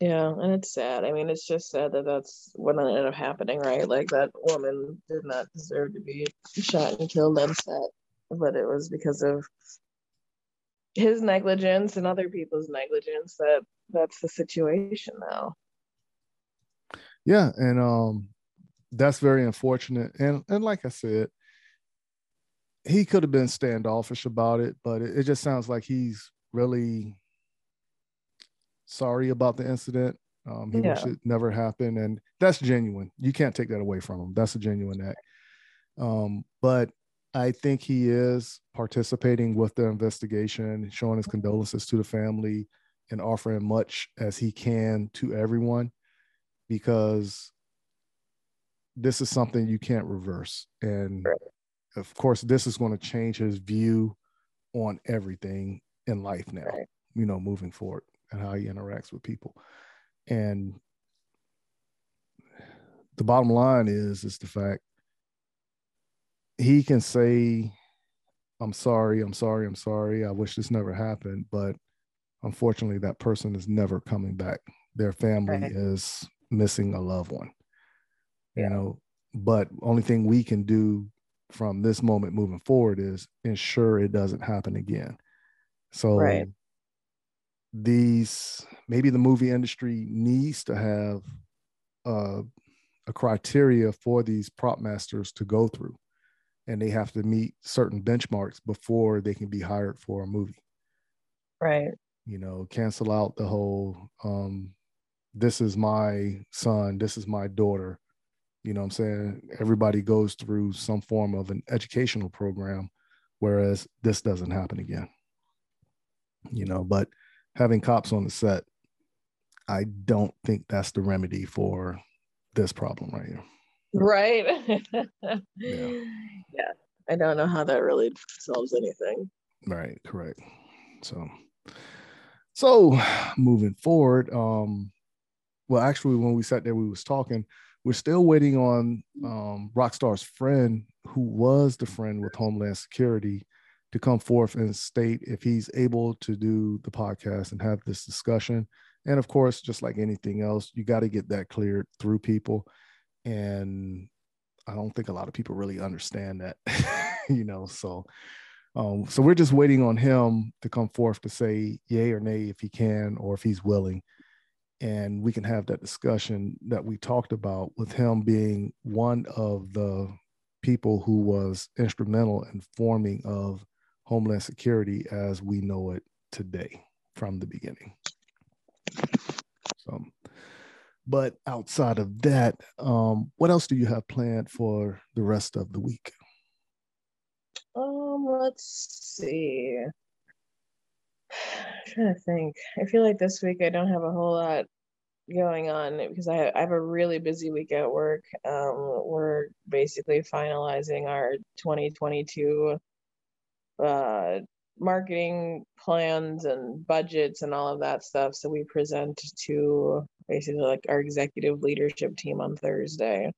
Yeah, and it's sad. I mean, it's just sad that that's what ended up happening, right? Like that woman did not deserve to be shot and killed on set, but it was because of his negligence and other people's negligence that that's the situation now. Yeah, and um, that's very unfortunate. And and like I said, he could have been standoffish about it, but it, it just sounds like he's really sorry about the incident. Um, he wish Yeah. it never happened, and that's genuine. You can't take that away from him. That's a genuine act. Um, but I think he is participating with the investigation, showing his condolences to the family, and offering much as he can to everyone, because this is something you can't reverse. And of course, this is going to change his view on everything in life now, you know, moving forward and how he interacts with people. And the bottom line is is the fact he can say i'm sorry i'm sorry i'm sorry i wish this never happened but unfortunately that person is never coming back their family Right. is missing a loved one Yeah. you know but only thing we can do from this moment moving forward is ensure it doesn't happen again so Right. These maybe the movie industry needs to have uh, a criteria for these prop masters to go through. And they have to meet certain benchmarks before they can be hired for a movie. Right. you know cancel out the whole um this is my son this is my daughter. You know what i'm saying? Everybody goes through some form of an educational program whereas this doesn't happen again. You know but having cops on the set i don't think that's the remedy for this problem right here Right. Yeah. yeah. I don't know how that really solves anything. Right, correct. So, so moving forward, um, well, actually, when we sat there, we was talking. We're still waiting on um, Rockstar's friend, who was the friend with Homeland Security, to come forth and state if he's able to do the podcast and have this discussion. And of course, just like anything else, you got to get that cleared through people. And I don't think a lot of people really understand that, you know. So, um, so we're just waiting on him to come forth to say yay or nay if he can or if he's willing, and we can have that discussion that we talked about with him being one of the people who was instrumental in forming of Homeland Security as we know it today from the beginning. So, but outside of that, um, what else do you have planned for the rest of the week? Um, let's see. I'm trying to think. I feel like this week I don't have a whole lot going on because I, I have a really busy week at work. Um, we're basically finalizing our 2022 uh, marketing plans and budgets and all of that stuff. So we present to basically like our executive leadership team on Thursday.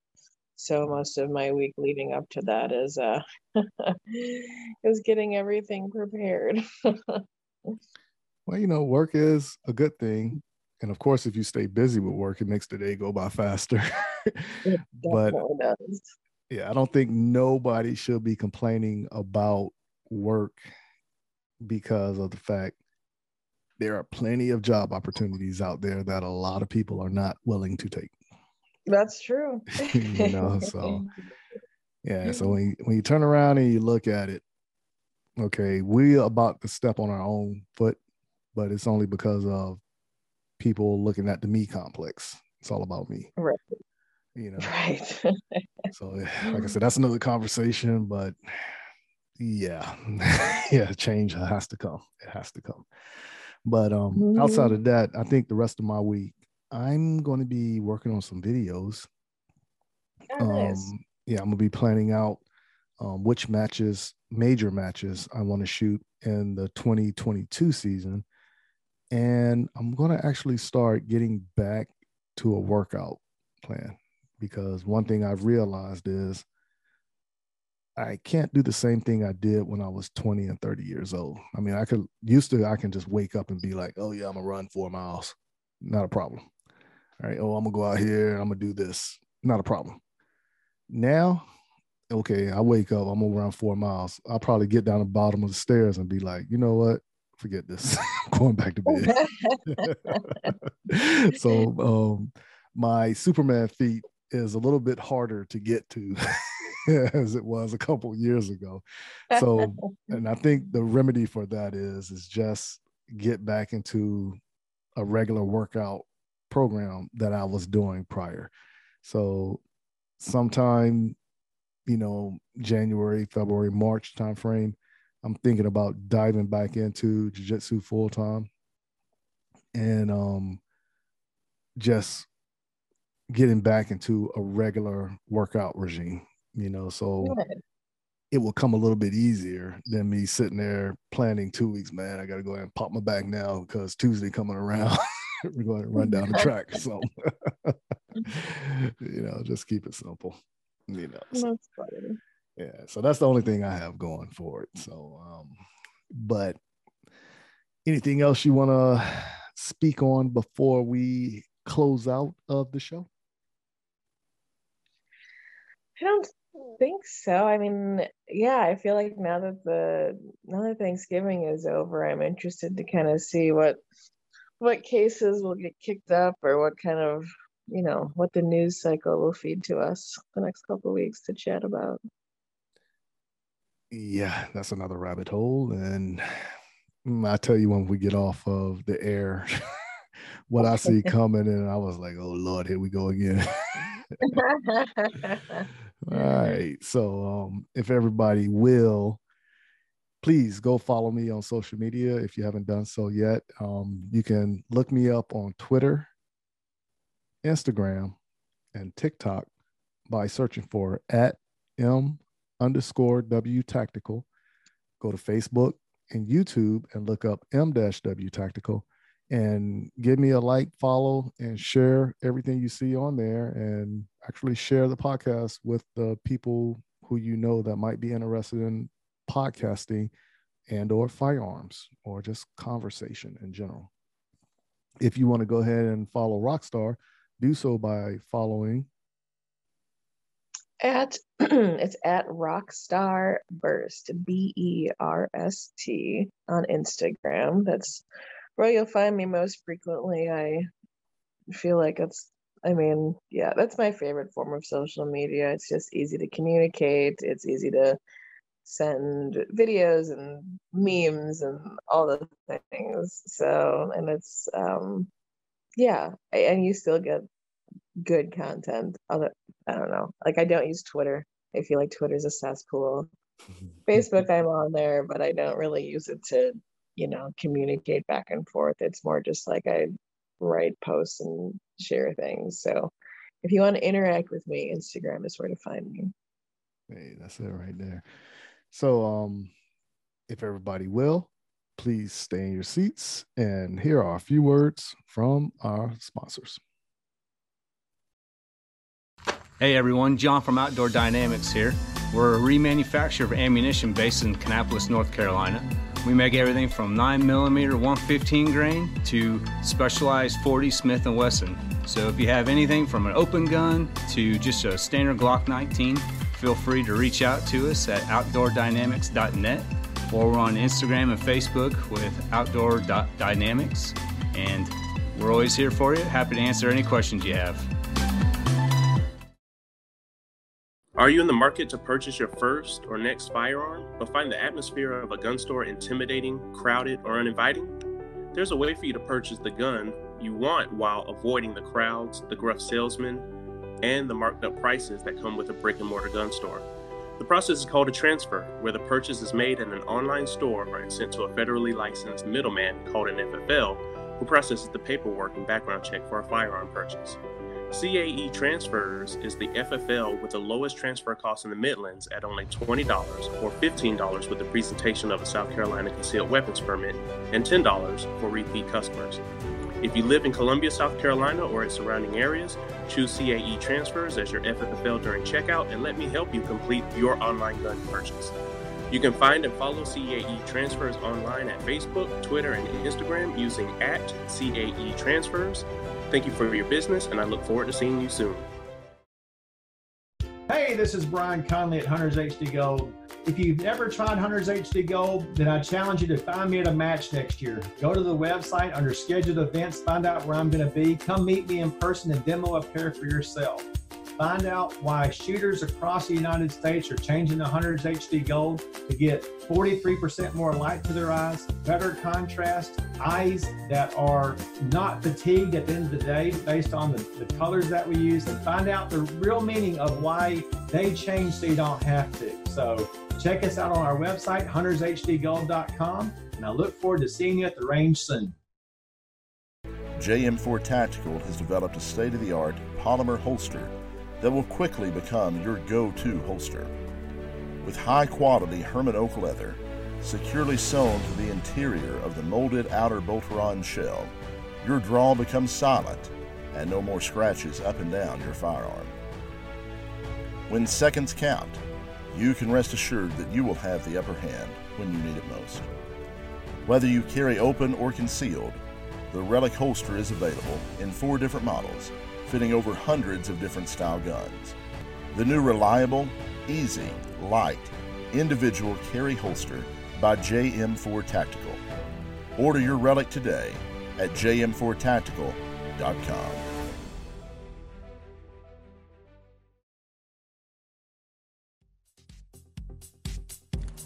So most of my week leading up to that is uh is getting everything prepared. well, you know, work is a good thing. And of course, if you stay busy with work, it makes the day go by faster. but does. yeah, I don't think nobody should be complaining about work because of the fact there are plenty of job opportunities out there that a lot of people are not willing to take. That's true. you know, so yeah. So when you, when you turn around and you look at it, okay, we are about to step on our own foot, but it's only because of people looking at the me complex. It's all about me. Right. You know. Right. so like I said, that's another conversation, but yeah. Yeah change has to come. It has to come. But um mm-hmm. outside of that i think the rest of my week i'm going to be working on some videos. Nice. um yeah i'm going to be planning out um, which matches major matches i want to shoot in the 2022 season. And i'm going to actually start getting back to a workout plan because one thing i've realized is I can't do the same thing I did when I was 20 and 30 years old. I mean, I could used to I can just wake up and be like, oh yeah, I'm gonna run four miles. Not a problem. All right. Oh, I'm gonna go out here I'm gonna do this. Not a problem. Now, okay, I wake up, I'm gonna run four miles. I'll probably get down the bottom of the stairs and be like, you know what? Forget this. going back to bed. so um my Superman feet is a little bit harder to get to as it was a couple years ago. So, and I think the remedy for that is is just get back into a regular workout program that I was doing prior. So, sometime, you know, January, February, March timeframe, I'm thinking about diving back into jiu-jitsu full time and um just getting back into a regular workout regime you know, so Good. it will come a little bit easier than me sitting there planning two weeks, man. I got to go ahead and pop my back now because Tuesday coming around. We're going to run down the track. So, you know, just keep it simple. You know, so. Yeah. So that's the only thing I have going for it. So, um, but anything else you want to speak on before we close out of the show? I don't think so. I mean, yeah, I feel like now that the now that Thanksgiving is over, I'm interested to kind of see what what cases will get kicked up or what kind of you know what the news cycle will feed to us the next couple weeks to chat about. Yeah, that's another rabbit hole, and mm, I tell you when we get off of the air. what I see coming, and I was like, "Oh Lord, here we go again." All right. So um, if everybody will, please go follow me on social media if you haven't done so yet. Um, you can look me up on Twitter, Instagram, and TikTok by searching for at M underscore W Tactical. Go to Facebook and YouTube and look up M W Tactical and give me a like, follow, and share everything you see on there and actually share the podcast with the people who you know that might be interested in podcasting and or firearms or just conversation in general. If you want to go ahead and follow Rockstar, do so by following at it's at Rockstar Burst B E R S T on Instagram. That's where you'll find me most frequently. I feel like it's I mean, yeah, that's my favorite form of social media. It's just easy to communicate. It's easy to send videos and memes and all the things. So, and it's um yeah, and you still get good content. Other I don't know. Like I don't use Twitter. I feel like Twitter's a cesspool. Facebook I'm on there, but I don't really use it to, you know, communicate back and forth. It's more just like I write posts and share things. So if you want to interact with me, Instagram is where to find me. Hey, that's it right there. So um if everybody will, please stay in your seats and here are a few words from our sponsors. Hey everyone, John from Outdoor Dynamics here. We're a remanufacturer of ammunition based in Kannapolis, North Carolina. We make everything from 9mm 115 grain to specialized 40 Smith & Wesson. So if you have anything from an open gun to just a standard Glock 19, feel free to reach out to us at outdoordynamics.net or we're on Instagram and Facebook with outdoor.dynamics. And we're always here for you. Happy to answer any questions you have. Are you in the market to purchase your first or next firearm, but find the atmosphere of a gun store intimidating, crowded, or uninviting? There's a way for you to purchase the gun you want while avoiding the crowds, the gruff salesmen, and the marked up prices that come with a brick and mortar gun store. The process is called a transfer, where the purchase is made in an online store and sent to a federally licensed middleman called an FFL, who processes the paperwork and background check for a firearm purchase. CAE Transfers is the FFL with the lowest transfer cost in the Midlands at only $20 or $15 with the presentation of a South Carolina concealed weapons permit and $10 for repeat customers. If you live in Columbia, South Carolina or its surrounding areas, choose CAE Transfers as your FFL during checkout and let me help you complete your online gun purchase. You can find and follow CAE Transfers online at Facebook, Twitter, and Instagram using at CAE Transfers Thank you for your business, and I look forward to seeing you soon. Hey, this is Brian Conley at Hunters HD Gold. If you've never tried Hunters HD Gold, then I challenge you to find me at a match next year. Go to the website under scheduled events, find out where I'm going to be. Come meet me in person and demo a pair for yourself. Find out why shooters across the United States are changing the Hunters HD Gold to get 43% more light to their eyes, better contrast, eyes that are not fatigued at the end of the day based on the, the colors that we use, and find out the real meaning of why they change so you don't have to. So check us out on our website, huntershdgold.com, and I look forward to seeing you at the range soon. JM4 Tactical has developed a state of the art polymer holster that will quickly become your go to holster. With high quality Hermann oak leather, securely sewn to the interior of the molded outer Boltaron shell, your draw becomes silent and no more scratches up and down your firearm. When seconds count, you can rest assured that you will have the upper hand when you need it most. Whether you carry open or concealed, the Relic holster is available in four different models fitting over hundreds of different style guns. The new reliable, easy, light, individual carry holster by JM4 Tactical. Order your relic today at jm4tactical.com.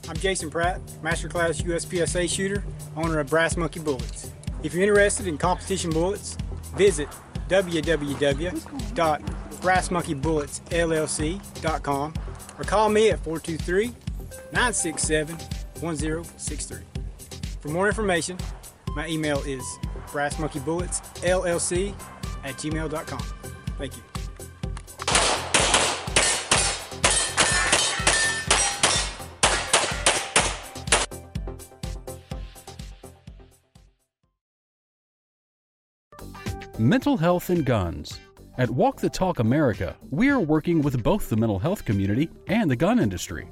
I'm Jason Pratt, Masterclass USPSA shooter, owner of Brass Monkey Bullets. If you're interested in competition bullets, visit www.brassmonkeybulletsllc.com or call me at 423 967 1063. For more information, my email is brassmonkeybulletsllc at gmail.com. Thank you. Mental health and guns. At Walk the Talk America, we are working with both the mental health community and the gun industry.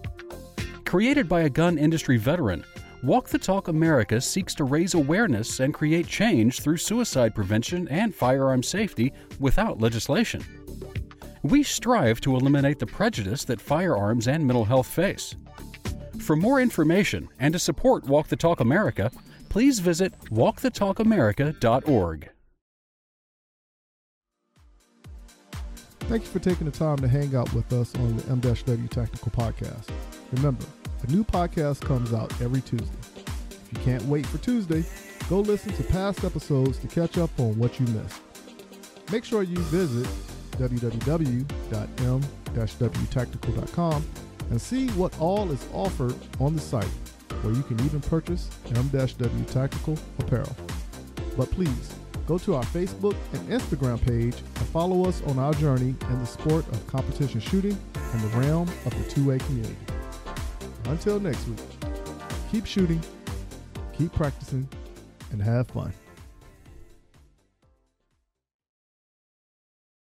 Created by a gun industry veteran, Walk the Talk America seeks to raise awareness and create change through suicide prevention and firearm safety without legislation. We strive to eliminate the prejudice that firearms and mental health face. For more information and to support Walk the Talk America, please visit walkthetalkamerica.org. Thank you for taking the time to hang out with us on the M-W Tactical Podcast. Remember, a new podcast comes out every Tuesday. If you can't wait for Tuesday, go listen to past episodes to catch up on what you missed. Make sure you visit www.m-wtactical.com and see what all is offered on the site, where you can even purchase M-W Tactical apparel. But please, go to our Facebook and Instagram page and follow us on our journey in the sport of competition shooting and the realm of the 2A community. Until next week, keep shooting, keep practicing, and have fun.